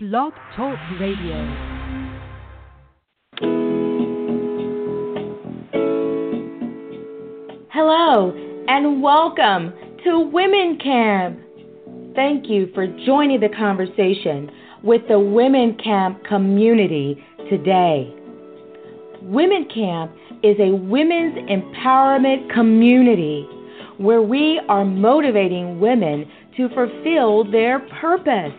Blog Talk Radio. Hello and welcome to Women Camp. Thank you for joining the conversation with the Women Camp community today. Women Camp is a women's empowerment community where we are motivating women to fulfill their purpose.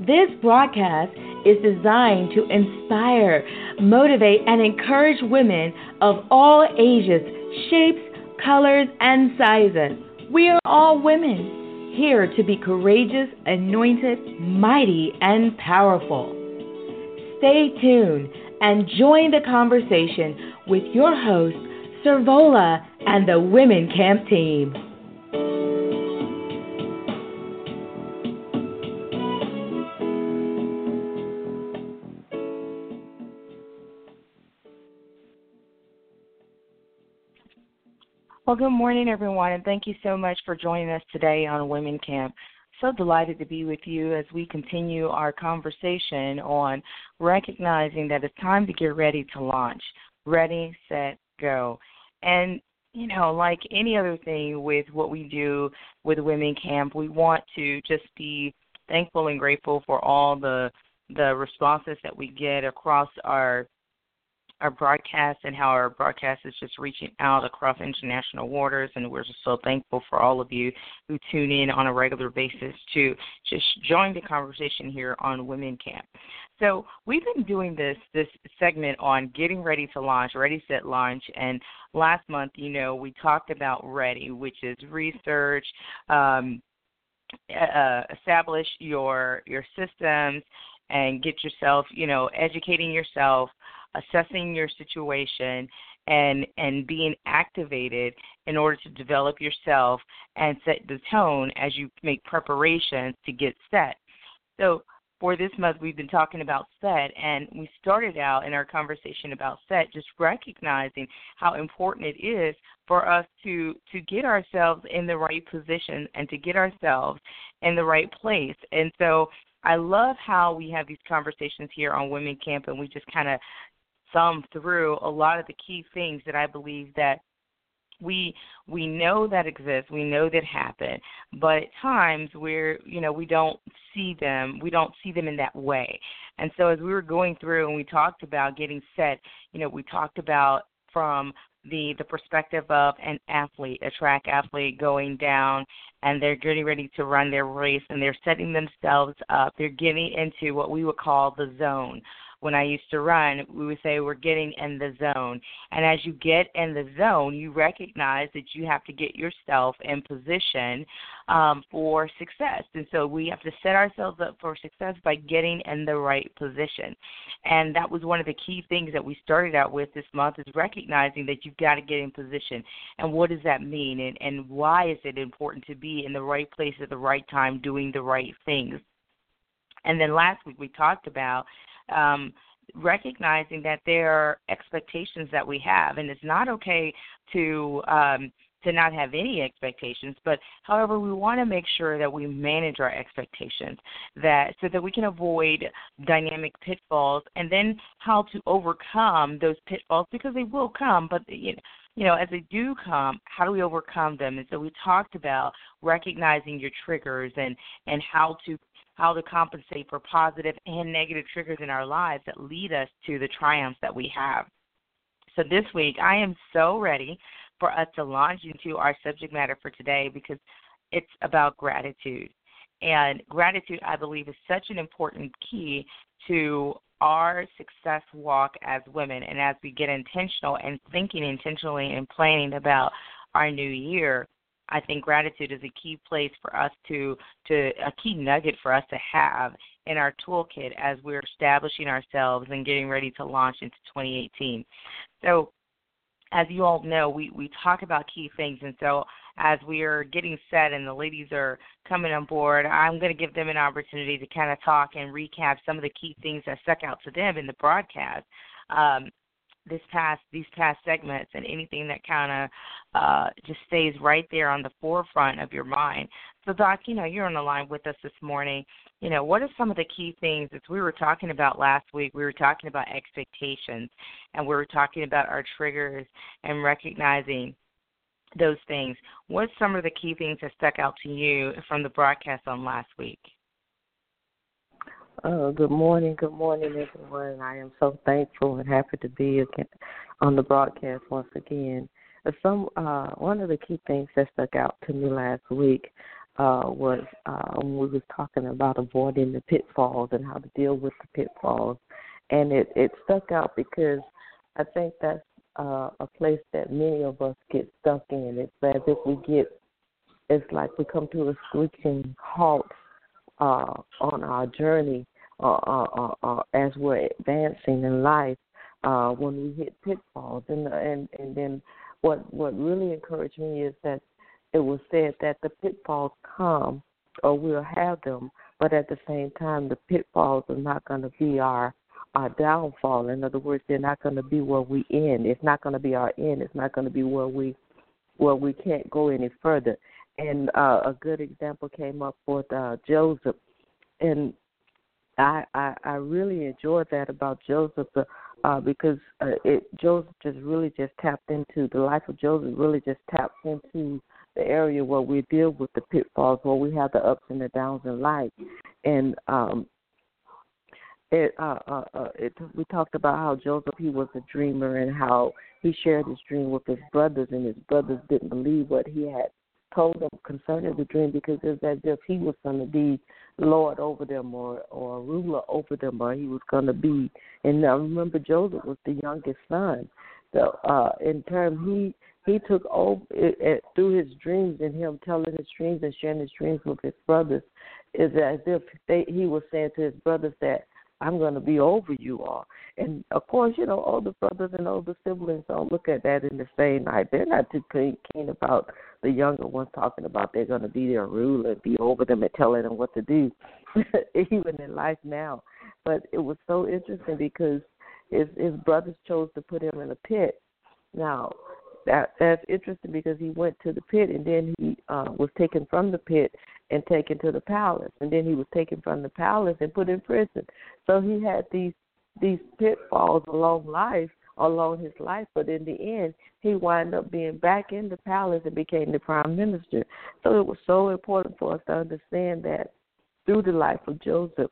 This broadcast is designed to inspire, motivate, and encourage women of all ages, shapes, colors, and sizes. We are all women here to be courageous, anointed, mighty, and powerful. Stay tuned and join the conversation with your host, Servola, and the Women Camp team. Well, good morning, everyone, and thank you so much for joining us today on Women Camp. So delighted to be with you as we continue our conversation on recognizing that it's time to get ready to launch. Ready, set, go. And you know, like any other thing with what we do with Women Camp, we want to just be thankful and grateful for all the the responses that we get across our our broadcast and how our broadcast is just reaching out across international waters. And we're just so thankful for all of you who tune in on a regular basis to just join the conversation here on Women Camp. So we've been doing this this segment on getting ready to launch, ready, set, launch, and last month, you know, we talked about ready, which is research. Um, uh, establish your your systems and get yourself, you know, educating yourself, assessing your situation and and being activated in order to develop yourself and set the tone as you make preparations to get set. So for this month we've been talking about set and we started out in our conversation about set just recognizing how important it is for us to to get ourselves in the right position and to get ourselves in the right place. And so I love how we have these conversations here on Women Camp and we just kind of thumb through a lot of the key things that I believe that we we know that exist, we know that happen, but at times we're you know we don't see them, we don't see them in that way. And so as we were going through and we talked about getting set, you know, we talked about from the the perspective of an athlete, a track athlete going down and they're getting ready to run their race and they're setting themselves up. They're getting into what we would call the zone when I used to run, we would say we're getting in the zone. And as you get in the zone, you recognize that you have to get yourself in position um, for success. And so we have to set ourselves up for success by getting in the right position. And that was one of the key things that we started out with this month is recognizing that you've got to get in position. And what does that mean? And, and why is it important to be in the right place at the right time doing the right things? And then last week we talked about um, recognizing that there are expectations that we have, and it's not okay to um, to not have any expectations. But however, we want to make sure that we manage our expectations, that so that we can avoid dynamic pitfalls, and then how to overcome those pitfalls because they will come. But you know, you know, as they do come, how do we overcome them? And so we talked about recognizing your triggers and and how to how to compensate for positive and negative triggers in our lives that lead us to the triumphs that we have. So this week, I am so ready for us to launch into our subject matter for today because it's about gratitude. And gratitude, I believe, is such an important key to our success walk as women. And as we get intentional and thinking intentionally and planning about our new year, I think gratitude is a key place for us to to a key nugget for us to have in our toolkit as we're establishing ourselves and getting ready to launch into 2018. So as you all know, we, we talk about key things. And so, as we are getting set and the ladies are coming on board, I'm going to give them an opportunity to kind of talk and recap some of the key things that stuck out to them in the broadcast. Um, this past these past segments and anything that kind of uh, just stays right there on the forefront of your mind. So, Doc, you know, you're on the line with us this morning. You know, what are some of the key things as we were talking about last week? We were talking about expectations and we were talking about our triggers and recognizing those things. What's some of the key things that stuck out to you from the broadcast on last week? Oh, good morning, good morning, everyone. I am so thankful and happy to be again on the broadcast once again. Uh, some uh, one of the key things that stuck out to me last week uh, was uh, when we was talking about avoiding the pitfalls and how to deal with the pitfalls, and it it stuck out because I think that's uh, a place that many of us get stuck in. It's as if we get, it's like we come to a screeching halt uh, on our journey uh, uh, uh, as we're advancing in life when we hit pitfalls. And and and then what what really encouraged me is that it was said that the pitfalls come or we'll have them, but at the same time, the pitfalls are not going to be our our downfall. In other words, they're not going to be where we end. It's not going to be our end. It's not going to be where we where we can't go any further. And uh, a good example came up with uh, Joseph, and I, I I really enjoyed that about Joseph uh, because uh, it Joseph just really just tapped into the life of Joseph. Really just taps into the area where we deal with the pitfalls, where we have the ups and the downs in life, and um, it, uh, uh, uh, it we talked about how Joseph he was a dreamer and how he shared his dream with his brothers, and his brothers didn't believe what he had told them concerning the dream because it was as if he was going to be lord over them or or ruler over them, or he was going to be. And I remember Joseph was the youngest son. So uh, in term, he he took over it, it, through his dreams and him telling his dreams and sharing his dreams with his brothers. Is as if they, he was saying to his brothers that I'm going to be over you all. And of course, you know, older brothers and older siblings don't look at that in the same light. They're not too keen about the younger ones talking about they're going to be their ruler and be over them and telling them what to do, even in life now. But it was so interesting because his his brothers chose to put him in a pit. Now, that that's interesting because he went to the pit and then he uh, was taken from the pit and taken to the palace, and then he was taken from the palace and put in prison. So he had these these pitfalls along life, along his life, but in the end, he wound up being back in the palace and became the prime minister. So it was so important for us to understand that through the life of Joseph,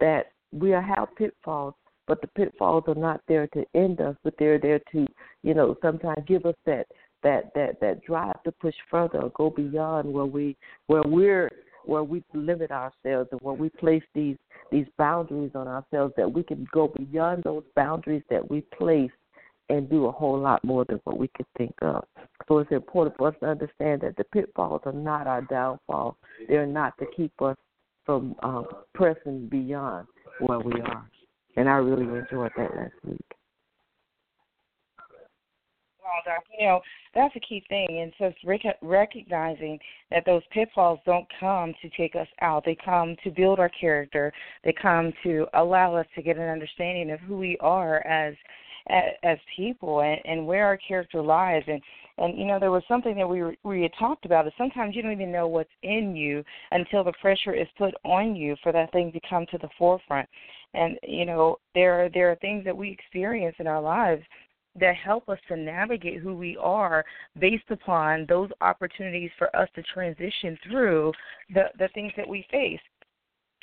that we have pitfalls, but the pitfalls are not there to end us, but they're there to, you know, sometimes give us that that that that drive to push further or go beyond where we where we're where we limit ourselves and where we place these these boundaries on ourselves that we can go beyond those boundaries that we place and do a whole lot more than what we could think of. So it's important for us to understand that the pitfalls are not our downfall. They're not to keep us from um, pressing beyond where we are. And I really enjoyed that last week. Well, Doc. You know, that's a key thing. And so it's rec- recognizing that those pitfalls don't come to take us out. They come to build our character. They come to allow us to get an understanding of who we are as as people and, and where our character lies and and you know there was something that we were, we had talked about is sometimes you don't even know what's in you until the pressure is put on you for that thing to come to the forefront and you know there there are things that we experience in our lives that help us to navigate who we are based upon those opportunities for us to transition through the the things that we face.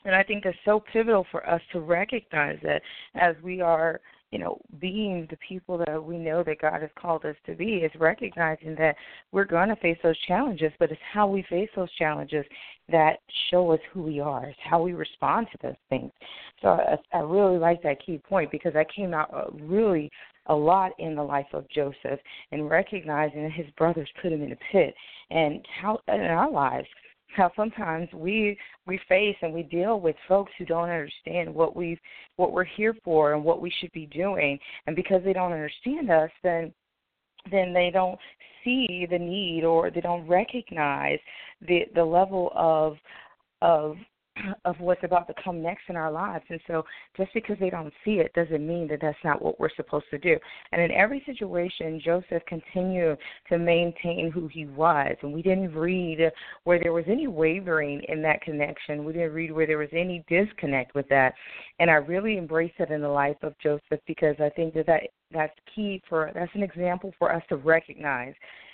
And i think it's so pivotal for us to recognize that as we are you know being the people that we know that god has called us to be is recognizing that we're going to face those challenges but it's how we face those challenges that show us who we are. It's how we respond to those things. So i, I really like that key point because I came out uh, really a lot in the life of Joseph and recognizing that his brothers put him in a pit and how in our lives how sometimes we we face and we deal with folks who don't understand what we what we're here for and what we should be doing. And because they don't understand us then then they don't see the need or they don't recognize the the level of of of what's about to come next in our lives. And so just because they don't see it doesn't mean that that's not what we're supposed to do. And in every situation, Joseph continued to maintain who he was. And we didn't read where there was any wavering in that connection. We didn't read where there was any disconnect with that. And I really embrace it in the life of Joseph because I think that, that that's key for that's an example for us to recognize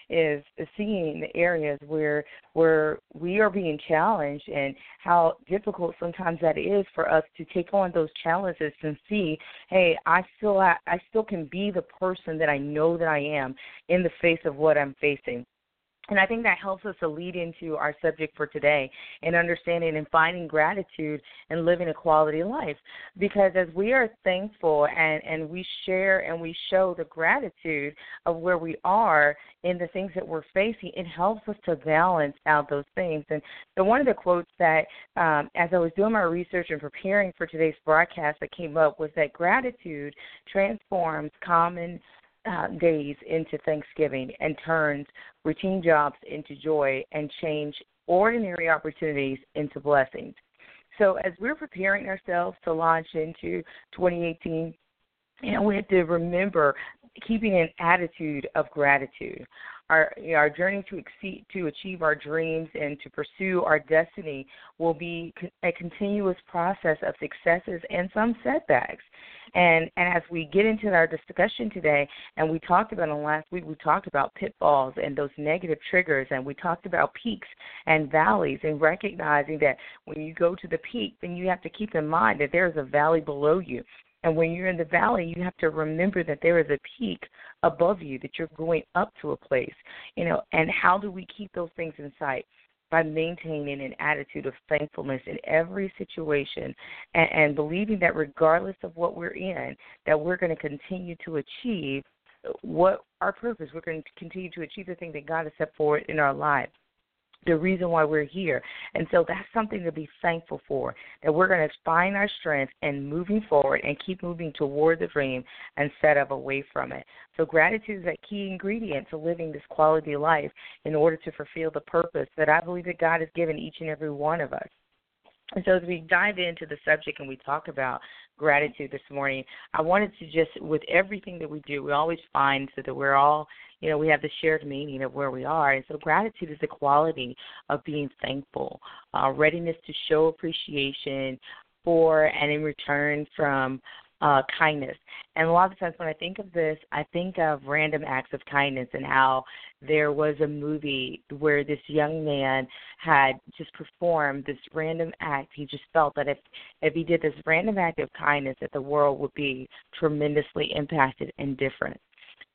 is seeing the areas where where we are being challenged and how difficult sometimes that is for us to take on those challenges and see, hey, I still I still can be the person that I know that I am in the face of what I'm facing. And I think that helps us to lead into our subject for today and understanding and finding gratitude and living a quality life. Because as we are thankful and, and we share and we show the gratitude of where we are in the things that we're facing, it helps us to balance out those things. And so, one of the quotes that, um, as I was doing my research and preparing for today's broadcast, that came up was that gratitude transforms common uh, days into Thanksgiving and turns routine jobs into joy and change ordinary opportunities into blessings. So, as we're preparing ourselves to launch into 2018, you know, we have to remember keeping an attitude of gratitude. Our you know, our journey to exceed to achieve our dreams and to pursue our destiny will be a continuous process of successes and some setbacks. And and as we get into our discussion today, and we talked about in last week, we talked about pitfalls and those negative triggers, and we talked about peaks and valleys, and recognizing that when you go to the peak, then you have to keep in mind that there is a valley below you. And when you're in the valley, you have to remember that there is a peak above you, that you're going up to a place. You know, and how do we keep those things in sight? by maintaining an attitude of thankfulness in every situation and, and believing that regardless of what we're in, that we're going to continue to achieve what our purpose. We're going to continue to achieve the thing that God has set forward in our lives the reason why we're here. And so that's something to be thankful for, that we're going to find our strength and moving forward and keep moving toward the dream instead of away from it. So gratitude is a key ingredient to living this quality life in order to fulfill the purpose that I believe that God has given each and every one of us. And so, as we dive into the subject and we talk about gratitude this morning, I wanted to just, with everything that we do, we always find so that we're all, you know, we have the shared meaning of where we are. And so, gratitude is the quality of being thankful, uh, readiness to show appreciation for and in return from uh, kindness. And a lot of times when I think of this, I think of random acts of kindness and how there was a movie where this young man had just performed this random act. He just felt that if if he did this random act of kindness, that the world would be tremendously impacted and different.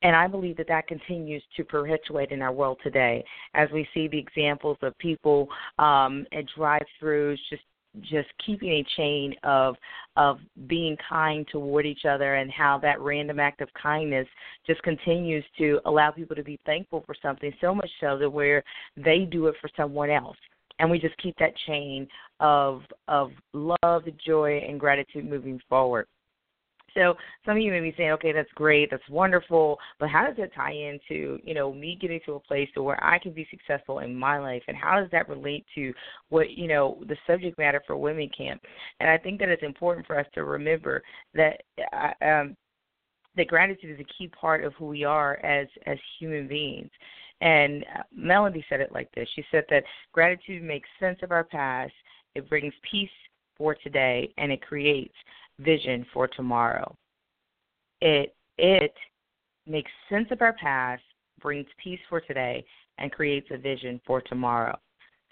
And I believe that that continues to perpetuate in our world today as we see the examples of people um, at drive-throughs just just keeping a chain of of being kind toward each other and how that random act of kindness just continues to allow people to be thankful for something so much so that where they do it for someone else. And we just keep that chain of of love joy and gratitude moving forward so some of you may be saying, okay, that's great, that's wonderful, but how does that tie into, you know, me getting to a place to where I can be successful in my life, and how does that relate to what, you know, the subject matter for Women Camp? And I think that it's important for us to remember that uh, um, that gratitude is a key part of who we are as as human beings. And uh, Melody said it like this. She said that gratitude makes sense of our past, it brings peace for today, and it creates vision for tomorrow. It it makes sense of our past, brings peace for today, and creates a vision for tomorrow.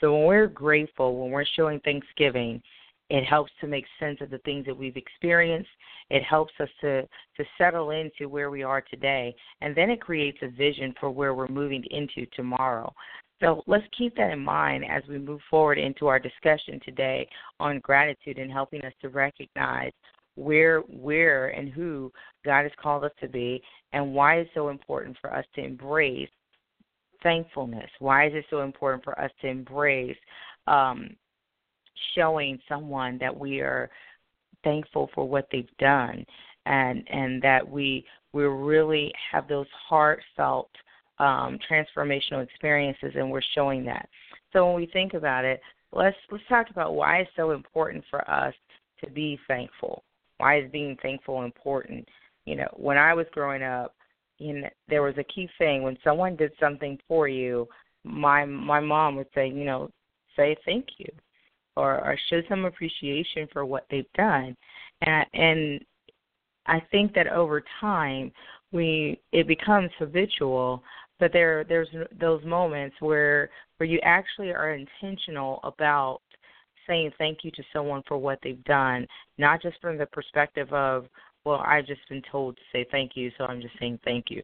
So when we're grateful, when we're showing thanksgiving, it helps to make sense of the things that we've experienced. It helps us to to settle into where we are today, and then it creates a vision for where we're moving into tomorrow. So let's keep that in mind as we move forward into our discussion today on gratitude and helping us to recognize where where and who God has called us to be and why it's so important for us to embrace thankfulness. Why is it so important for us to embrace um, showing someone that we are thankful for what they've done and and that we we really have those heartfelt um, transformational experiences and we're showing that. So when we think about it, let's let's talk about why it's so important for us to be thankful. Why is being thankful important? You know, when I was growing up, you know, there was a key thing when someone did something for you. My my mom would say, you know, say thank you, or or show some appreciation for what they've done, and and I think that over time we it becomes habitual but there there's those moments where where you actually are intentional about saying thank you to someone for what they've done, not just from the perspective of, well, I've just been told to say thank you, so I'm just saying thank you.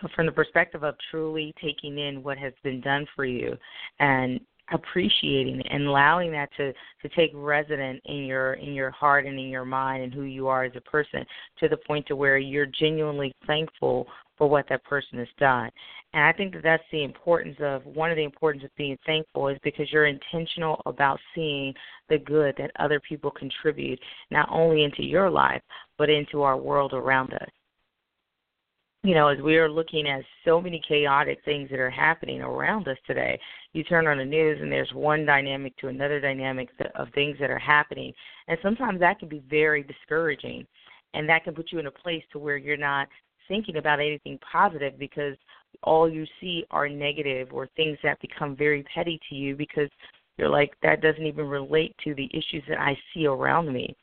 But from the perspective of truly taking in what has been done for you and appreciating it and allowing that to to take resident in your in your heart and in your mind and who you are as a person to the point to where you're genuinely thankful for what that person has done. And I think that that's the importance of one of the importance of being thankful is because you're intentional about seeing the good that other people contribute not only into your life but into our world around us. You know, as we are looking at so many chaotic things that are happening around us today, you turn on the news and there's one dynamic to another dynamic of things that are happening. And sometimes that can be very discouraging and that can put you in a place to where you're not thinking about anything positive because all you see are negative or things that become very petty to you because you're like that doesn't even relate to the issues that I see around me.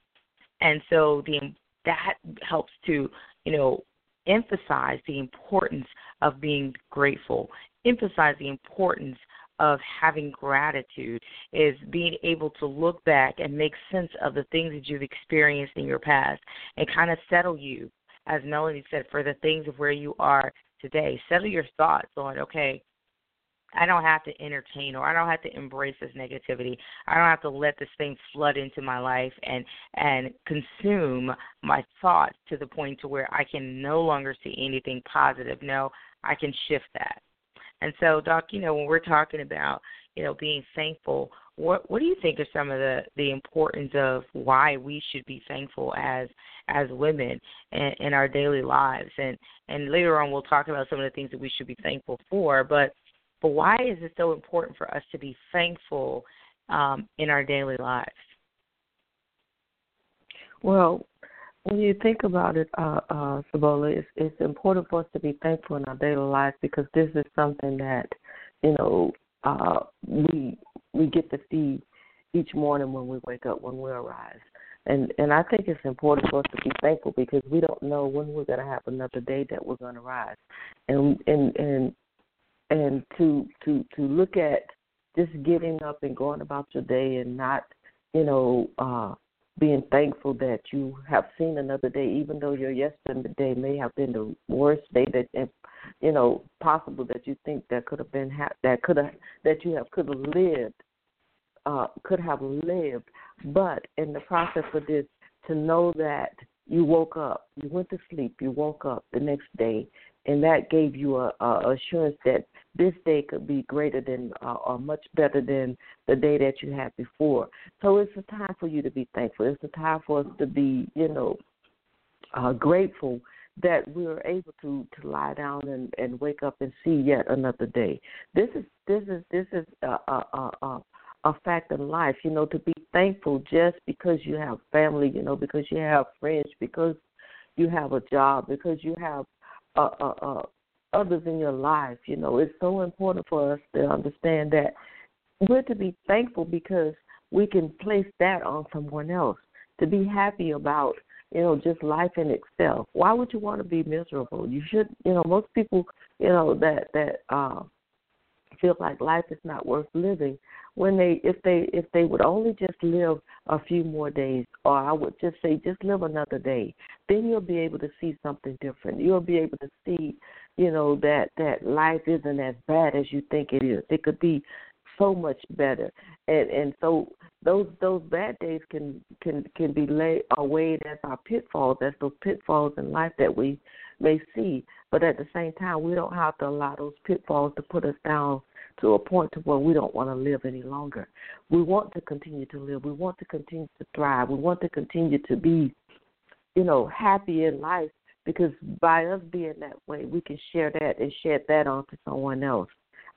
And so the that helps to, you know, emphasize the importance of being grateful, emphasize the importance of having gratitude is being able to look back and make sense of the things that you've experienced in your past and kind of settle you as Melody said, for the things of where you are today. Settle your thoughts on, okay, I don't have to entertain or I don't have to embrace this negativity. I don't have to let this thing flood into my life and and consume my thoughts to the point to where I can no longer see anything positive. No, I can shift that. And so, Doc, you know, when we're talking about, you know, being thankful, what what do you think are some of the the importance of why we should be thankful as as women in, in our daily lives and and later on we'll talk about some of the things that we should be thankful for but but why is it so important for us to be thankful um, in our daily lives well when you think about it, uh, uh, Servola, it's, it's important for us to be thankful in our daily lives because this is something that, you know, uh, we we get to see each morning when we wake up, when we arise. And and I think it's important for us to be thankful because we don't know when we're going to have another day that we're going to rise, and and and and to to to look at just getting up and going about your day and not you know uh being thankful that you have seen another day, even though your yesterday may have been the worst day that you know possible that you think that could have been ha- that could have that you have could have lived uh, could have lived, but in the process of this, to know that you woke up, you went to sleep, you woke up the next day, and that gave you a, a assurance that this day could be greater than uh, or much better than the day that you had before. So it's a time for you to be thankful. It's a time for us to be, you know, uh, grateful that we are able to to lie down and and wake up and see yet another day. This is this is this is a a a, a fact in life. You know, to be thankful just because you have family. You know, because you have friends, because you have a job, because you have uh, uh, uh, others in your life. You know, it's so important for us to understand that we're to be thankful because we can place that on someone else. To be happy about, you know, just life in itself. Why would you want to be miserable? You should, you know, most people, you know, that that uh, feel like life is not worth living when they if they if they would only just live a few more days or I would just say just live another day then you'll be able to see something different. You'll be able to see you know that that life isn't as bad as you think it is. It could be so much better. And and so those those bad days can can can be laid weighed as our pitfalls as those pitfalls in life that we may see but at the same time we don't have to allow those pitfalls to put us down to a point to where we don't want to live any longer. We want to continue to live. We want to continue to thrive. We want to continue to be, you know, happy in life because by us being that way, we can share that and share that on to someone else.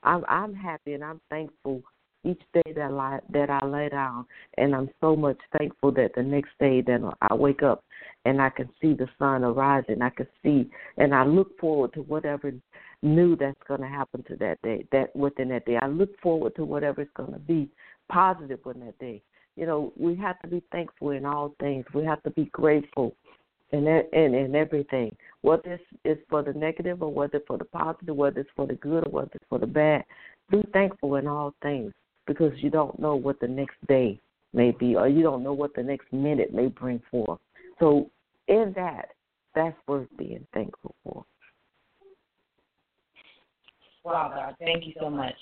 I'm I'm happy and I'm thankful, each day that I that I lay down, and I'm so much thankful that the next day that I wake up and I can see the sun arising. I can see, and I look forward to whatever new that's going to happen to that day, that within that day. I look forward to whatever is going to be positive in that day. You know, we have to be thankful in all things. We have to be grateful in in, in everything. Whether it's, for the negative or whether it's for the positive, whether it's for the good or whether it's for the bad. Be thankful in all things because you don't know what the next day may be or you don't know what the next minute may bring forth. So in that, that's worth being thankful for. Wow, God, thank you so much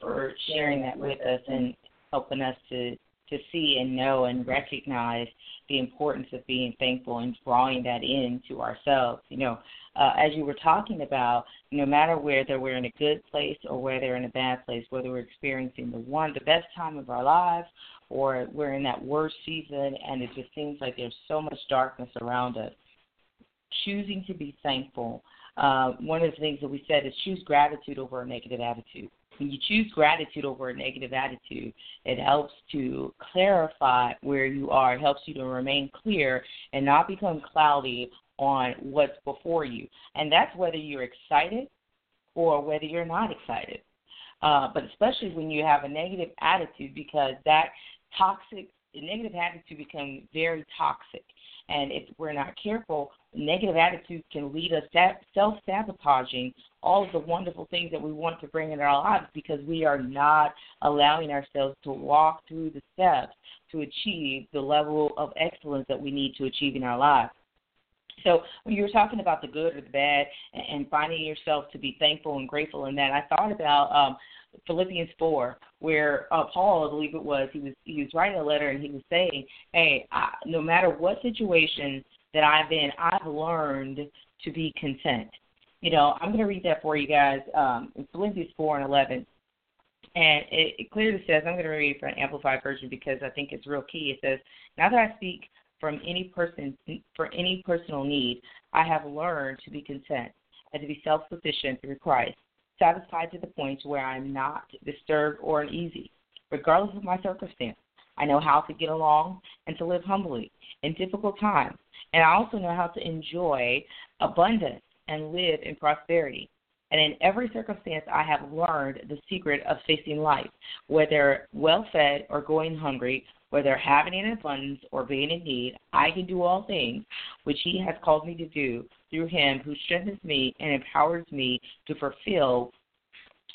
for sharing that with us and helping us to to see and know and recognize the importance of being thankful and drawing that into ourselves. You know, uh, as you were talking about, no matter whether we're in a good place or whether in a bad place, whether we're experiencing the one, the best time of our lives, or we're in that worst season and it just seems like there's so much darkness around us, choosing to be thankful. Uh, one of the things that we said is choose gratitude over a negative attitude when you choose gratitude over a negative attitude, it helps to clarify where you are. It helps you to remain clear and not become cloudy on what's before you. And that's whether you're excited or whether you're not excited. Uh, but especially when you have a negative attitude, because that toxic, negative attitude becomes very toxic. And if we're not careful, negative attitudes can lead us self sabotaging all of the wonderful things that we want to bring in our lives because we are not allowing ourselves to walk through the steps to achieve the level of excellence that we need to achieve in our lives. So when you were talking about the good or the bad and finding yourself to be thankful and grateful in that, I thought about um, Philippians four, where uh, Paul, I believe it was, he was he was writing a letter and he was saying, "Hey, I, no matter what situation that I've been, I've learned to be content." You know, I'm going to read that for you guys um, in Philippians 4 and 11. And it, it clearly says, I'm going to read it from an amplified version because I think it's real key. It says, Now that I speak from any person for any personal need, I have learned to be content and to be self sufficient through Christ, satisfied to the point where I am not disturbed or uneasy, regardless of my circumstance. I know how to get along and to live humbly in difficult times. And I also know how to enjoy abundance and live in prosperity. And in every circumstance, I have learned the secret of facing life, whether well fed or going hungry, whether having an abundance or being in need. I can do all things which He has called me to do through Him who strengthens me and empowers me to fulfill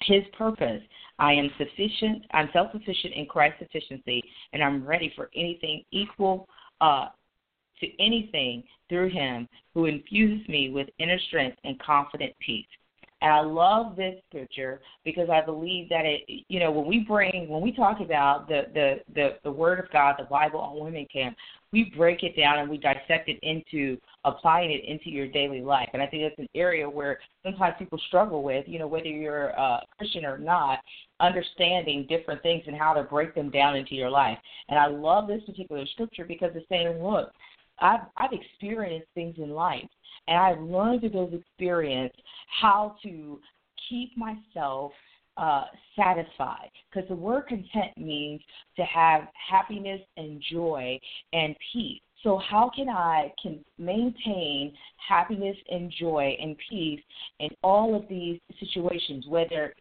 His purpose. I am sufficient. I'm self-sufficient in Christ's sufficiency, and I'm ready for anything equal uh, to anything through him who infuses me with inner strength and confident peace. And I love this scripture because I believe that it, you know, when we bring, when we talk about the the the, the Word of God, the Bible on Women Camp, we break it down and we dissect it into applying it into your daily life. And I think that's an area where sometimes people struggle with, you know, whether you're a Christian or not, understanding different things and how to break them down into your life. And I love this particular scripture because it's saying, look, I've I've experienced things in life, and I've learned through those experiences how to keep myself uh, satisfied. Because the word content means to have happiness and joy and peace. So how can I can maintain happiness and joy and peace in all of these situations, whether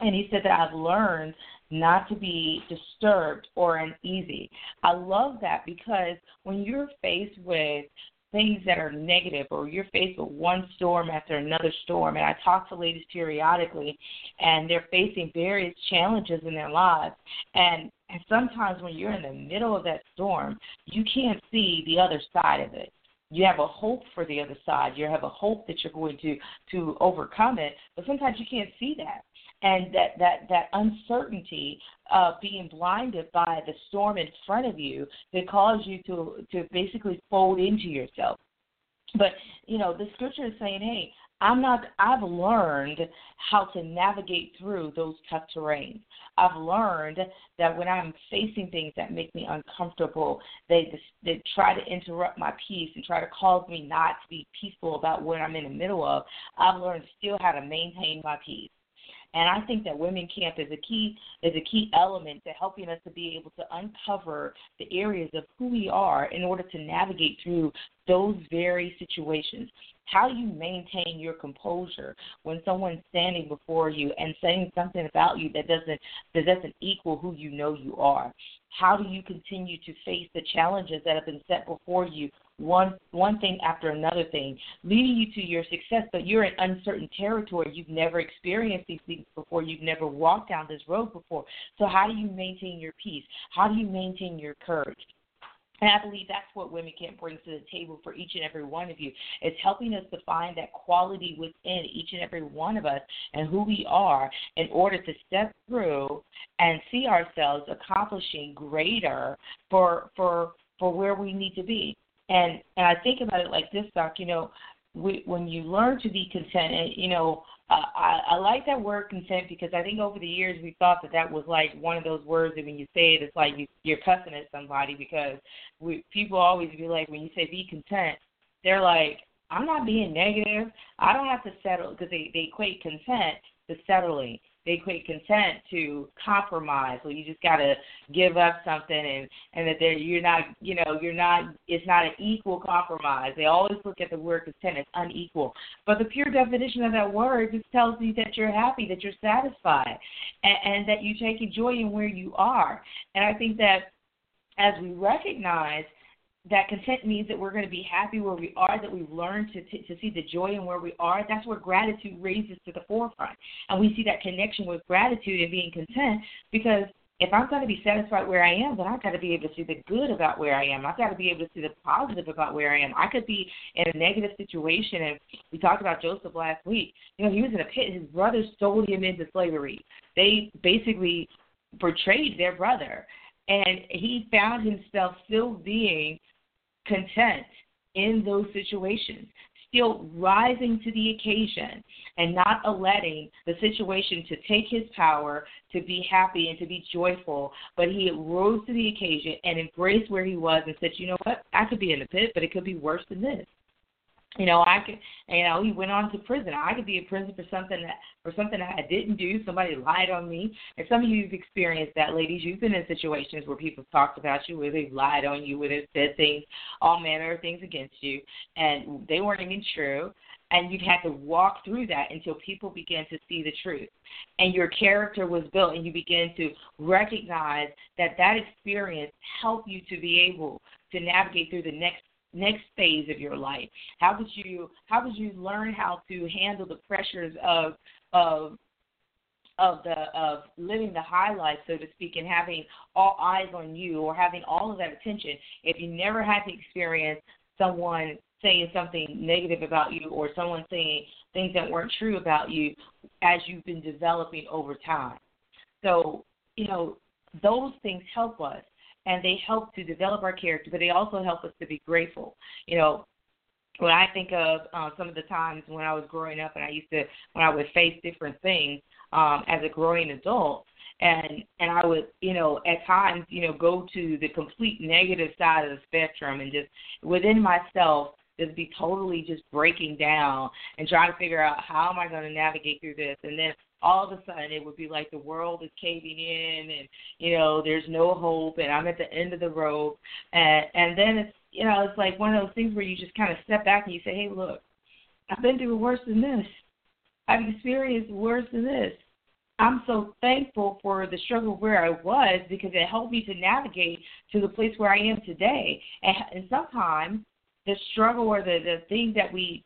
and he said that I've learned not to be disturbed or uneasy. I love that because when you're faced with things that are negative or you're faced with one storm after another storm. And I talk to ladies periodically and they're facing various challenges in their lives. And and sometimes when you're in the middle of that storm you can't see the other side of it. You have a hope for the other side. You have a hope that you're going to to overcome it but sometimes you can't see that and that that that uncertainty of being blinded by the storm in front of you that cause you to to basically fold into yourself. But you know the scripture is saying hey i'm not i've learned how to navigate through those tough terrains. I've learned that when i'm facing things that make me uncomfortable they they try to interrupt my peace and try to cause me not to be peaceful about what i'm in the middle of. I've learned still how to maintain my peace And I think that women camp is a key is a key element to helping us to be able to uncover the areas of who we are in order to navigate through those very situations. How you maintain your composure when someone's standing before you and saying something about you that doesn't that doesn't equal who you know you are? How do you continue to face the challenges that have been set before you one one thing after another thing, leading you to your success, but you're in uncertain territory. You've never experienced these things before. You've never walked down this road before. So how do you maintain your peace? How do you maintain your courage? And I believe that's what Women Camp brings to the table for each and every one of you. It's helping us to find that quality within each and every one of us and who we are in order to step through and see ourselves accomplishing greater for for for where we need to be. And and I think about it like this, Doc. You know, we, when you learn to be content, and you know, uh, I, I like that word content because I think over the years we thought that that was like one of those words that when you say it, it's like you, you're cussing at somebody because we people always be like when you say be content, they're like I'm not being negative. I don't have to settle because they they equate content to settling they equate consent to compromise. well you just got to give up something, and and that they're you're not you know you're not it's not an equal compromise. They always look at the word consent as unequal, but the pure definition of that word just tells you that you're happy, that you're satisfied, and, and that you take joy in where you are. And I think that as we recognize that content means that we're going to be happy where we are, that we've learned to, to, to see the joy in where we are. That's where gratitude raises to the forefront. And we see that connection with gratitude and being content because if I'm going to be satisfied where I am, then I've got to be able to see the good about where I am. I've got to be able to see the positive about where I am. I could be in a negative situation, and we talked about Joseph last week. You know, he was in a pit. His brothers sold him into slavery. They basically betrayed their brother, and he found himself still being content in those situations, still rising to the occasion and not letting the situation to take his power to be happy and to be joyful. But he rose to the occasion and embraced where he was and said, you know what, I could be in a pit, but it could be worse than this you know, I could, you know, he went on to prison. I could be in prison for something that, for something that I didn't do. Somebody lied on me. And some of you've experienced that, ladies. You've been in situations where people talked about you, where they've lied on you, where they've said things, all manner of things against you, and they weren't even true. And you've had to walk through that until people began to see the truth. And your character was built, and you began to recognize that that experience helped you to be able to navigate through the next next phase of your life? How did you how did you learn how to handle the pressures of of of the of living the high life, so to speak, and having all eyes on you or having all of that attention. If you never had to experience someone saying something negative about you or someone saying things that weren't true about you as you've been developing over time. So, you know, those things help us and they help to develop our character, but they also help us to be grateful. You know, when I think of uh, some of the times when I was growing up and I used to when I would face different things um, as a growing adult, and and I would you know at times you know go to the complete negative side of the spectrum and just within myself just be totally just breaking down and trying to figure out how am I going to navigate through this, and then all of a sudden it would be like the world is caving in and you know there's no hope and i'm at the end of the rope. And and then it's you know it's like one of those things where you just kind of step back and you say hey look i've been through worse than this. I've experienced worse than this. I'm so thankful for the struggle where i was because it helped me to navigate to the place where i am today. And, and sometimes the struggle or the the thing that we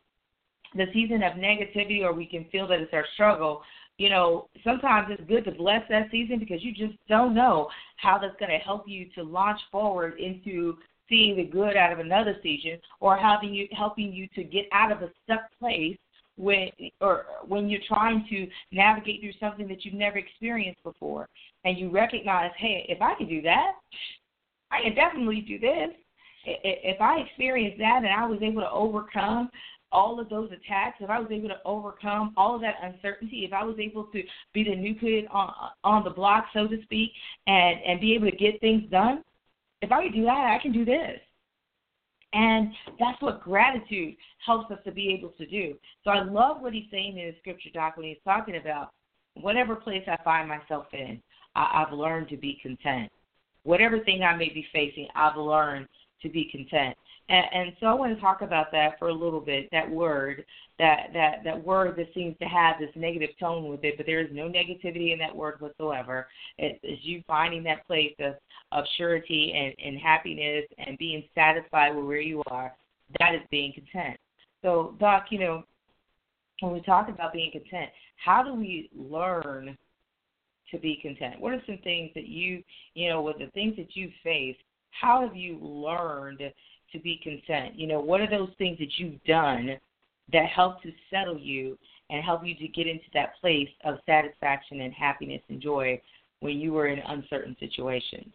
the season of negativity or we can feel that it's our struggle you know, sometimes it's good to bless that season because you just don't know how that's going to help you to launch forward into seeing the good out of another season or having you helping you to get out of a stuck place when or when you're trying to navigate through something that you've never experienced before. And you recognize hey if i can do that i can definitely do this. If i experienced that and i was able to overcome all of those attacks, if I was able to overcome all of that uncertainty, if I was able to be the new kid on on the block, so to speak, and and be able to get things done, if I could do that, I can do this. And that's what gratitude helps us to be able to do. So I love what he's saying in the scripture, Doc, when he's talking about whatever place I find myself in, I, I've learned to be content. Whatever thing I may be facing, I've learned to be content. And, and so I want to talk about that for a little bit. That word, that that that word that seems to have this negative tone with it, but there is no negativity in that word whatsoever. It is you finding that place of of surety and, and happiness and being satisfied with where you are. That is being content. So, Doc, you know, when we talk about being content, how do we learn to be content? What are some things that you, you know, with the things that you face, how have you learned to be content? You know, what are those things that you've done that help to settle you and help you to get into that place of satisfaction and happiness and joy when you were in uncertain situations?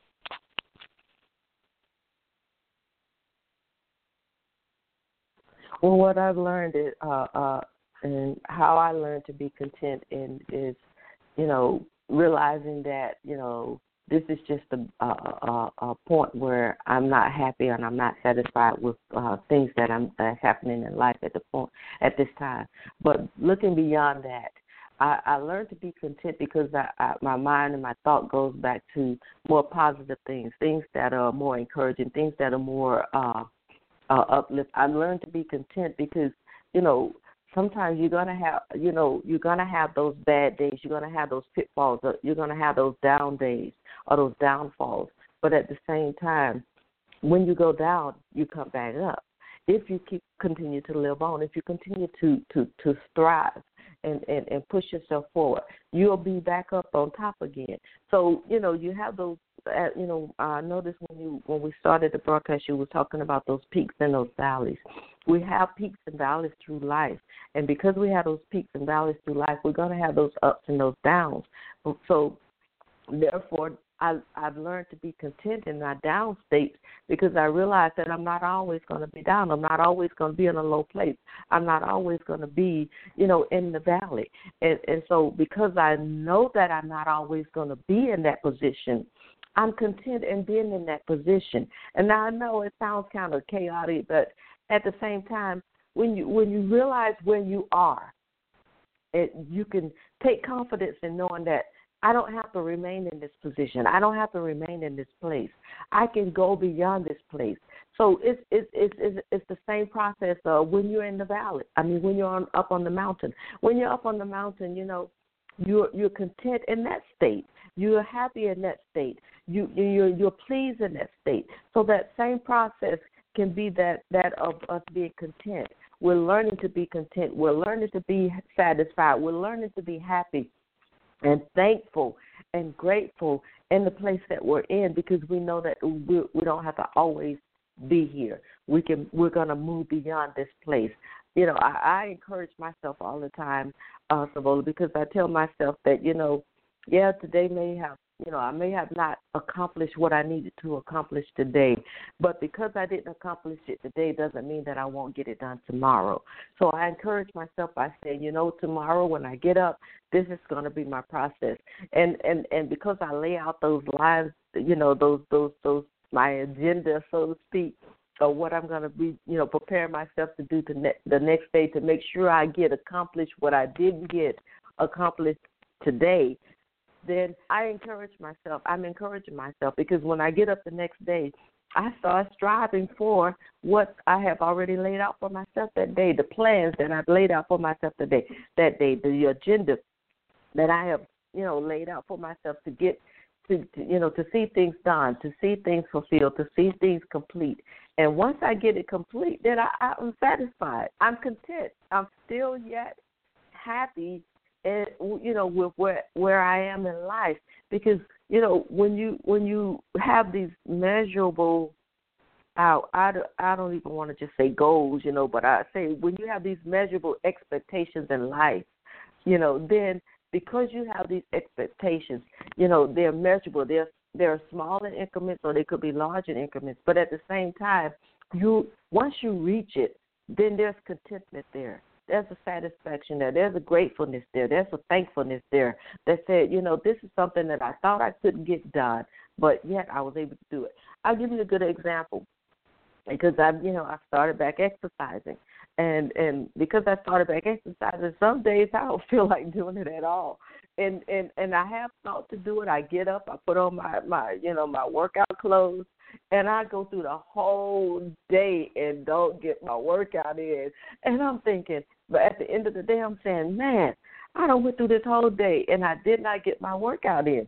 Well, what I've learned is, uh, uh, and how I learned to be content in is, you know, realizing that you know this is just a, a, a, point where I'm not happy and I'm not satisfied with uh, things that I'm happening in life at the point at this time. But looking beyond that, I, I learned to be content because I, I, my mind and my thought goes back to more positive things, things that are more encouraging, things that are more uh, uh, uplift. I learned to be content because you know sometimes you're gonna have you know you're gonna have those bad days you're gonna have those pitfalls you're gonna have those down days or those downfalls. But at the same time when you go down you come back up. If you keep continue to live on if you continue to to to strive and, and and push yourself forward. You'll be back up on top again. So you know you have those uh, you know i noticed when you when we started the broadcast you were talking about those peaks and those valleys. We have peaks and valleys through life and because we have those peaks and valleys through life we're going to have those ups and those downs. So therefore I, I've learned to be content in my down states because I realize that I'm not always going to be down. I'm not always going to be in a low place. I'm not always going to be, you know, in the valley. And and so because I know that I'm not always going to be in that position, I'm content in being in that position. And I know it sounds kind of chaotic, but at the same time, when you when you realize where you are, it, you can take confidence in knowing that I don't have to remain in this position. I don't have to remain in this place. I can go beyond this place. So it's it's it's it's, the same process uh, when you're in the valley. I mean, when you're on, up on the mountain. When you're up on the mountain, you know, you're you're content in that state. You're happy in that state. You you're you're pleased in that state. So that same process can be that that of us being content. We're learning to be content. We're learning to be satisfied. We're learning to be happy and thankful and grateful in the place that we're in because we know that we, we don't have to always be here. We can we're gonna move beyond this place. You know, I, I encourage myself all the time, uh, Servola, because I tell myself that you know, yeah, today may have you know, I may have not accomplished what I needed to accomplish today, but because I didn't accomplish it today doesn't mean that I won't get it done tomorrow. So I encourage myself by saying, you know, tomorrow when I get up, this is going to be my process. And and and because I lay out those lines, you know, those those those my agenda, so to speak, or what I'm going to be, you know, prepare myself to do the, ne- the next day to make sure I get accomplished what I didn't get accomplished today then I encourage myself. I'm encouraging myself because when I get up the next day, I start striving for what I have already laid out for myself that day, the plans that I've laid out for myself today, that day, the agenda that I have, you know, laid out for myself to get to, to you know to see things done, to see things fulfilled, to see things complete. And once I get it complete, then I, I'm satisfied. I'm content. I'm still yet happy and you know with where where I am in life. Because you know when you when you have these measurable I I, I don't even want to just say goals you know but I say when you have these measurable expectations in life you know then because you have these expectations you know they're measurable. They're they're small in increments or they could be large in increments. But at the same time you once you reach it then there's contentment there there's a satisfaction there. There's a gratefulness there. There's a thankfulness there that said, you know, this is something that I thought I couldn't get done, but yet I was able to do it. I'll give you a good example because I've, you know, I started back exercising, and and because I started back exercising, some days I don't feel like doing it at all. And and and I have thought to do it. I get up, I put on my my you know my workout clothes, and I go through the whole day and don't get my workout in. And I'm thinking, but at the end of the day, I'm saying, man, I don't went through this whole day and I did not get my workout in.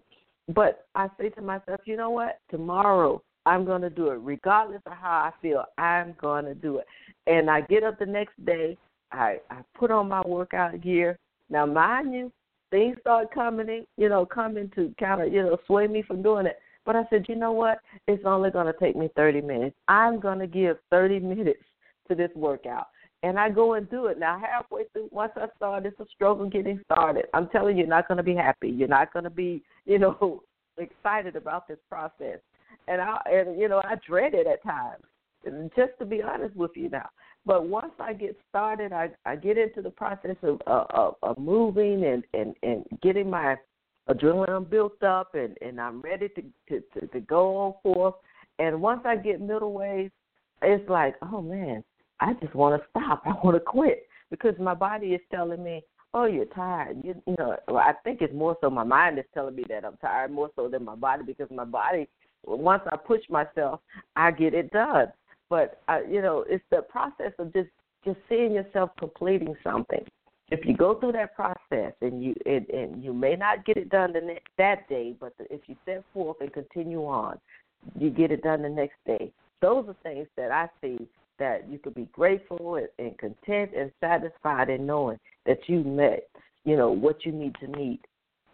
But I say to myself, you know what? Tomorrow I'm going to do it, regardless of how I feel. I'm going to do it. And I get up the next day. I I put on my workout gear. Now, mind you, things start coming in, you know, coming to kind of you know sway me from doing it. But I said, you know what? It's only going to take me 30 minutes. I'm going to give 30 minutes to this workout. And I go and do it. Now, halfway through, once I start, it's a struggle getting started. I'm telling you, you're not going to be happy. You're not going to be, you know, excited about this process. And I, and you know, I dread it at times. Just to be honest with you now. But once I get started, I I get into the process of uh, of, of moving and and and getting my adrenaline built up, and and I'm ready to to to, to go on forth. And once I get middle ways, it's like, oh man, I just want to stop. I want to quit because my body is telling me, oh, you're tired. You, you know, I think it's more so my mind is telling me that I'm tired more so than my body because my body, once I push myself, I get it done. But I, you know, it's the process of just just seeing yourself completing something. If you go through that process and you and, and you may not get it done the next, that day, but the, if you set forth and continue on, you get it done the next day. Those are things that I see that you could be grateful and, content and satisfied in knowing that you met, you know, what you need to meet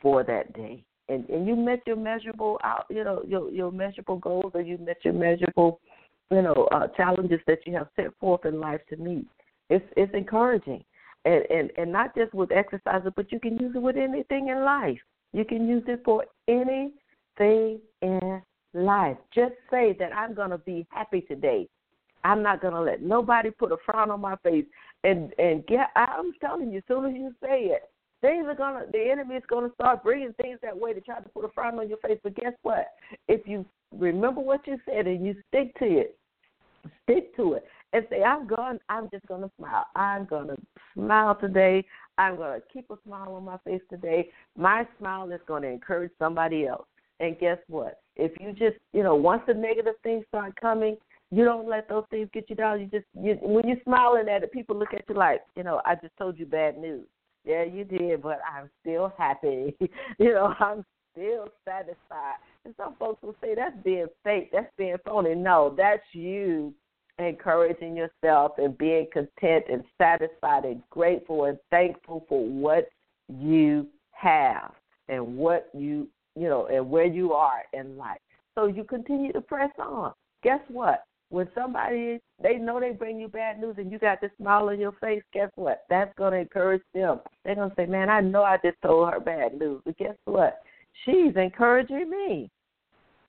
for that day. And and you met your measurable out, you know, your your measurable goals, or you met your measurable, you know, uh, challenges that you have set forth in life to meet. It's it's encouraging, and and and not just with exercises, but you can use it with anything in life. You can use it for anything in life. Just say that I'm going to be happy today. I'm not gonna let nobody put a frown on my face. And and get, I'm telling you, as soon as you say it, things are gonna, the enemy is gonna start bringing things that way to try to put a frown on your face. But guess what? If you remember what you said and you stick to it, stick to it, and say, I'm going, I'm just gonna smile. I'm gonna smile today. I'm gonna keep a smile on my face today. My smile is gonna encourage somebody else. And guess what? If you just, you know, once the negative things start coming, you don't let those things get you down. You just you, when you're smiling at it, people look at you like, you know, I just told you bad news. Yeah, you did, but I'm still happy. you know, I'm still satisfied. And some folks will say that's being fake, that's being phony. No, that's you encouraging yourself and being content and satisfied and grateful and thankful for what you have and what you you know and where you are in life. So you continue to press on. Guess what? When somebody they know they bring you bad news and you got this smile on your face, guess what? That's gonna encourage them. They're gonna say, Man, I know I just told her bad news, but guess what? She's encouraging me.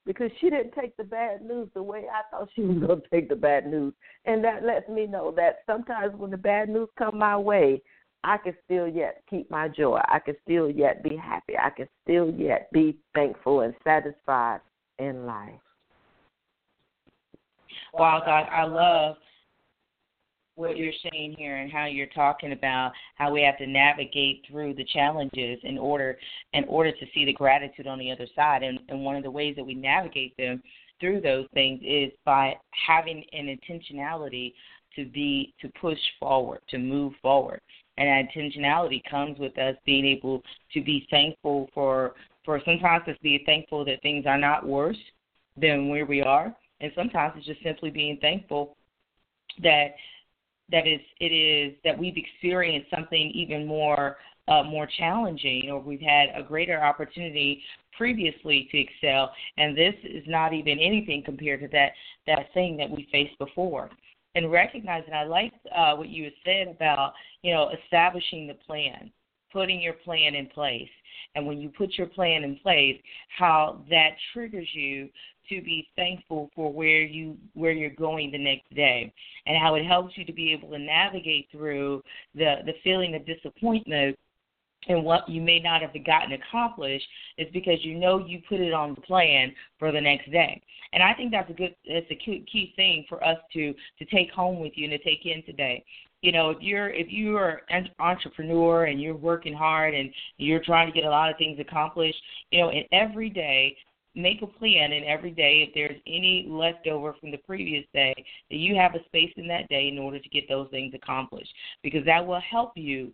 Because she didn't take the bad news the way I thought she was gonna take the bad news. And that lets me know that sometimes when the bad news come my way, I can still yet keep my joy. I can still yet be happy. I can still yet be thankful and satisfied in life. Wow, God, I love what you're saying here and how you're talking about how we have to navigate through the challenges in order in order to see the gratitude on the other side. And, and one of the ways that we navigate them through those things is by having an intentionality to be to push forward to move forward. And that intentionality comes with us being able to be thankful for for sometimes to be thankful that things are not worse than where we are and sometimes it's just simply being thankful that that is it is that we've experienced something even more uh, more challenging or we've had a greater opportunity previously to excel. And this is not even anything compared to that that thing that we faced before. And recognizing i like uh, what you said about you know establishing the plan putting your plan in place and when you put your plan in place how that triggers you to be thankful for where you where you're going the next day and how it helps you to be able to navigate through the the feeling of disappointment and what you may not have gotten accomplished is because you know you put it on the plan for the next day. And I think that's a good that's a key, key thing for us to to take home with you and to take in today you know, if you're if you are an entrepreneur and you're working hard and you're trying to get a lot of things accomplished, you know, and every day make a plan and every day if there's any leftover from the previous day that you have a space in that day in order to get those things accomplished because that will help you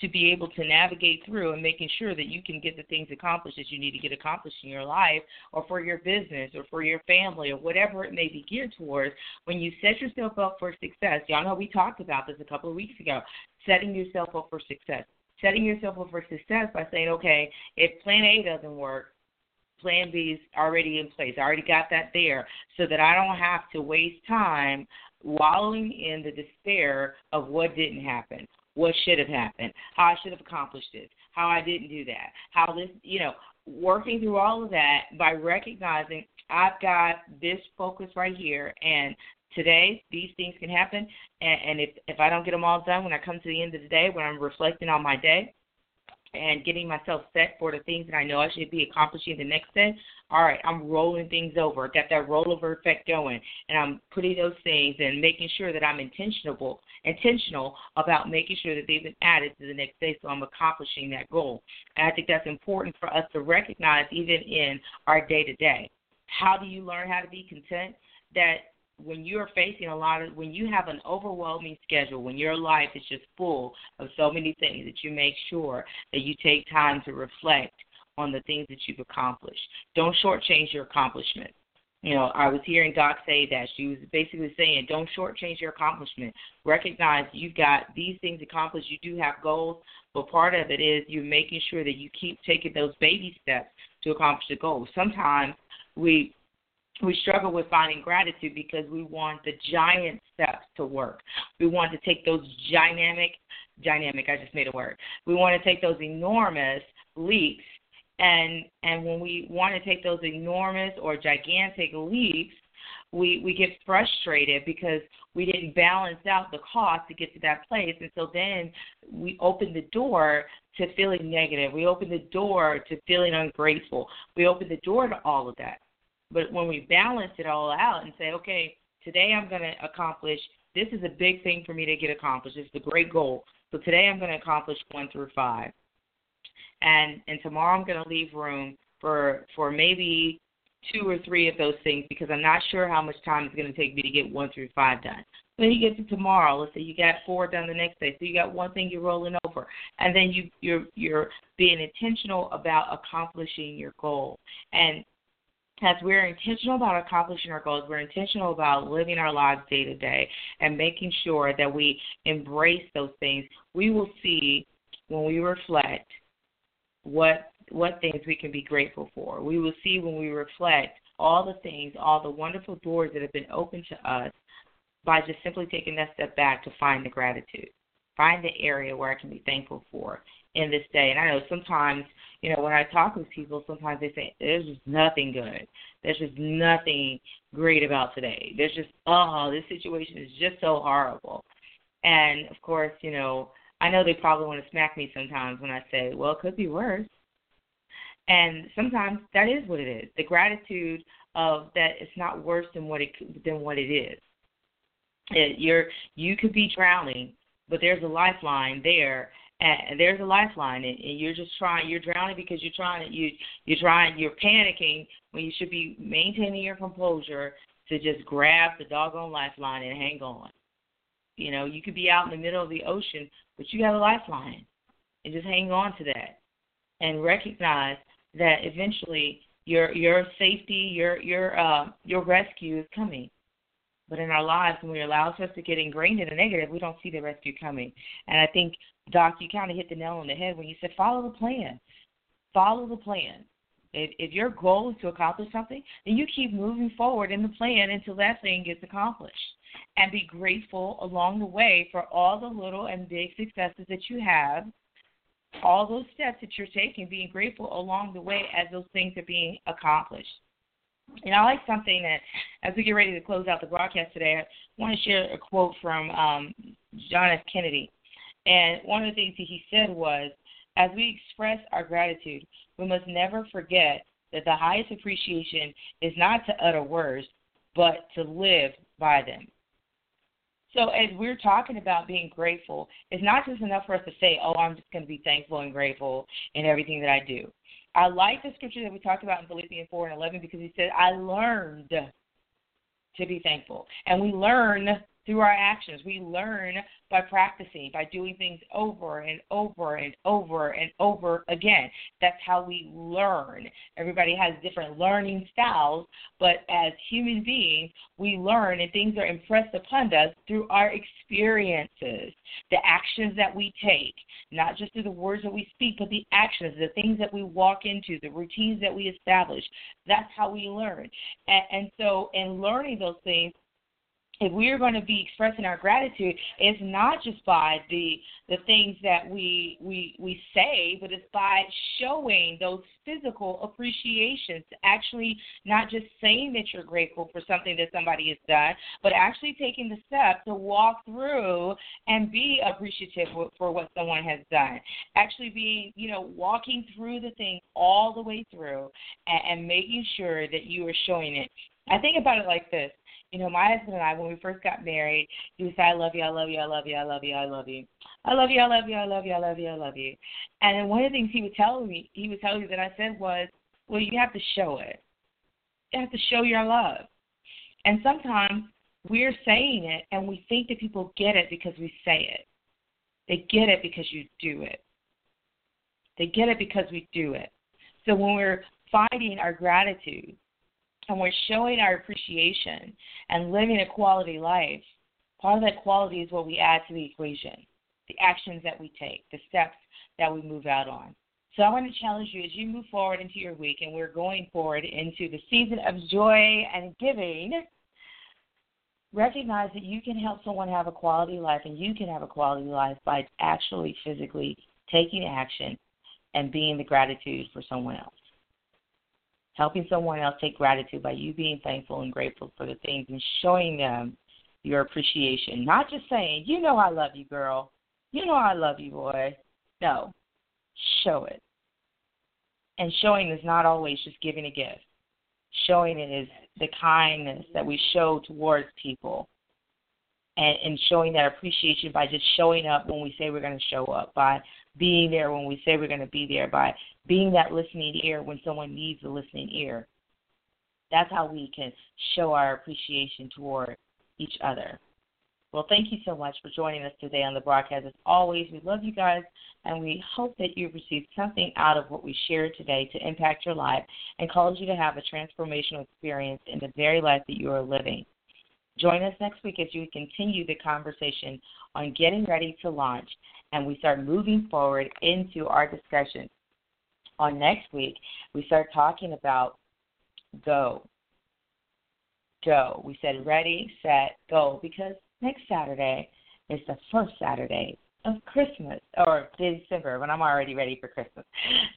to be able to navigate through and making sure that you can get the things accomplished that you need to get accomplished in your life or for your business or for your family or whatever it may be geared towards when you set yourself up for success y'all know we talked about this a couple of weeks ago setting yourself up for success. Setting yourself up for success by saying okay if plan a doesn't work plan b is already in place. I already got that there so that i don't have to waste time wallowing in the despair of what didn't happen what should have happened, how I should have accomplished this, how I didn't do that, how this, you know, working through all of that by recognizing I've got this focus right here, and today these things can happen, and, and if if I don't get them all done when I come to the end of the day, when I'm reflecting on my day, and getting myself set for the things that I know I should be accomplishing the next day, all right, I'm rolling things over. Got that rollover effect going, and I'm putting those things and making sure that I'm intentional, intentional about making sure that they've been added to the next day, so I'm accomplishing that goal. And I think that's important for us to recognize, even in our day to day. How do you learn how to be content? That when you're facing a lot of when you have an overwhelming schedule when your life is just full of so many things that you make sure that you take time to reflect on the things that you've accomplished don't shortchange your accomplishments you know, I was hearing Doc say that. She was basically saying, don't shortchange your accomplishment. Recognize you've got these things accomplished. You do have goals, but part of it is you're making sure that you keep taking those baby steps to accomplish the goal. Sometimes we we struggle with finding gratitude because we want the giant steps to work. We want to take those dynamic, dynamic. I just made a word. We want to take those enormous leaps, and and when we want to take those enormous or gigantic leaps, we we get frustrated because we didn't balance out the cost to get to that place, and so then we open the door to feeling negative. We open the door to feeling ungrateful. We open the door to all of that. But when we balance it all out and say, okay, today I'm going to accomplish this is a big thing for me to get accomplished. It's a great goal. So today I'm going to accomplish one through five, and and tomorrow I'm going to leave room for for maybe two or three of those things because I'm not sure how much time it's going to take me to get one through five done. Then you get to tomorrow. Let's say you got four done the next day, so you got one thing you're rolling over, and then you you're you're being intentional about accomplishing your goal. And as we're intentional about accomplishing our goals, we're intentional about living our lives day to day and making sure that we embrace those things, we will see when we reflect what what things we can be grateful for. We will see when we reflect all the things, all the wonderful doors that have been opened to us by just simply taking that step back to find the gratitude. Find the area where I can be thankful for in this day. And I know sometimes, you know, when I talk with people, sometimes they say there's just nothing good. There's just nothing great about today. There's just oh, this situation is just so horrible. And of course, you know, I know they probably want to smack me sometimes when I say, well, it could be worse. And sometimes that is what it is. The gratitude of that it's not worse than what it than what it is. It, you're you could be drowning, but there's a lifeline there and there's a lifeline and, you're just trying you're drowning because you're trying you you're trying you're panicking when you should be maintaining your composure to just grab the doggone lifeline and hang on you know you could be out in the middle of the ocean but you got a lifeline and just hang on to that and recognize that eventually your your safety your your uh your rescue is coming but in our lives, when we allow ourselves to get ingrained in the negative, we don't see the rescue coming. And I think, Doc, you kind of hit the nail on the head when you said follow the plan. Follow the plan. If, if your goal is to accomplish something, then you keep moving forward in the plan until that thing gets accomplished. And be grateful along the way for all the little and big successes that you have, all those steps that you're taking, being grateful along the way as those things are being accomplished. And I like something that, as we get ready to close out the broadcast today, I want to share a quote from um, John F. Kennedy. And one of the things that he said was, as we express our gratitude, we must never forget that the highest appreciation is not to utter words, but to live by them. So as we're talking about being grateful, it's not just enough for us to say, "Oh, I'm just going to be thankful and grateful in everything that I do." I like the scripture that we talked about in Philippians 4 and 11 because he said, "I learned to be thankful," and we learn through our actions. We learn by practicing, by doing things over and over and over and over again. That's how we learn. Everybody has different learning styles, but as human beings, we learn and things are impressed upon us through our experiences, the actions that we take, not just through the words that we speak, but the actions, the things that we walk into, the routines that we establish. That's how we learn. And, and so, in learning those things, if we're going to be expressing our gratitude, it's not just by the the things that we we we say, but it's by showing those physical appreciations. Actually, not just saying that you're grateful for something that somebody has done, but actually taking the step to walk through and be appreciative for what someone has done. Actually, being you know walking through the thing all the way through and, and making sure that you are showing it. I think about it like this you know, my husband and I, when we first got married, he would say, I love you, I love you, I love you, I love you, I love you. I love you, I love you, I love you, I love you, I love you. And then one of the things he would tell me, he would tell me that I said was, Well, you have to show it. You have to show your love. And sometimes we're saying it and we think that people get it because we say it. They get it because you do it. They get it because we do it. So when we're finding our gratitude, and we're showing our appreciation and living a quality life, part of that quality is what we add to the equation the actions that we take, the steps that we move out on. So I want to challenge you as you move forward into your week, and we're going forward into the season of joy and giving. Recognize that you can help someone have a quality life, and you can have a quality life by actually physically taking action and being the gratitude for someone else helping someone else take gratitude by you being thankful and grateful for the things and showing them your appreciation. Not just saying, you know, I love you, girl. You know, I love you, boy. No, show it. And showing is not always just giving a gift. Showing it is the kindness that we show towards people and, and showing that appreciation by just showing up when we say we're going to show up, by being there when we say we're going to be there, by being that listening ear when someone needs a listening ear. That's how we can show our appreciation toward each other. Well, thank you so much for joining us today on the broadcast. As always, we love you guys, and we hope that you've received something out of what we shared today to impact your life and cause you to have a transformational experience in the very life that you are living. Join us next week as we continue the conversation on getting ready to launch and we start moving forward into our discussion. On next week, we start talking about go. Go. We said ready, set, go because next Saturday is the first Saturday of Christmas or December when I'm already ready for Christmas.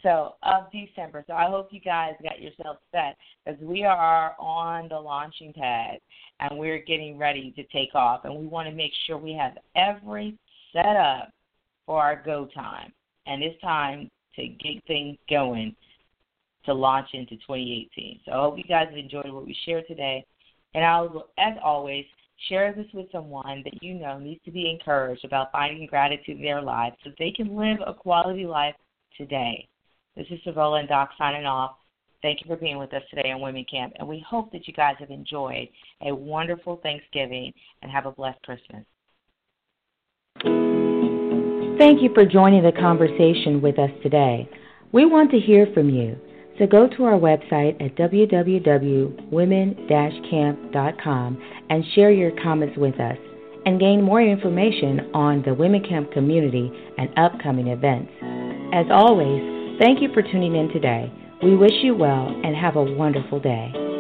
So of December. So I hope you guys got yourself set because we are on the launching pad and we're getting ready to take off and we want to make sure we have every set up for our go time. And it's time to get things going to launch into 2018. So I hope you guys have enjoyed what we shared today. And I will, as always, share this with someone that you know needs to be encouraged about finding gratitude in their lives so they can live a quality life today. This is Servola and Doc signing off. Thank you for being with us today on Women Camp, and we hope that you guys have enjoyed a wonderful Thanksgiving and have a blessed Christmas. Thank you for joining the conversation with us today. We want to hear from you, so go to our website at www.women-camp.com and share your comments with us and gain more information on the Women Camp community and upcoming events. As always, thank you for tuning in today. We wish you well and have a wonderful day.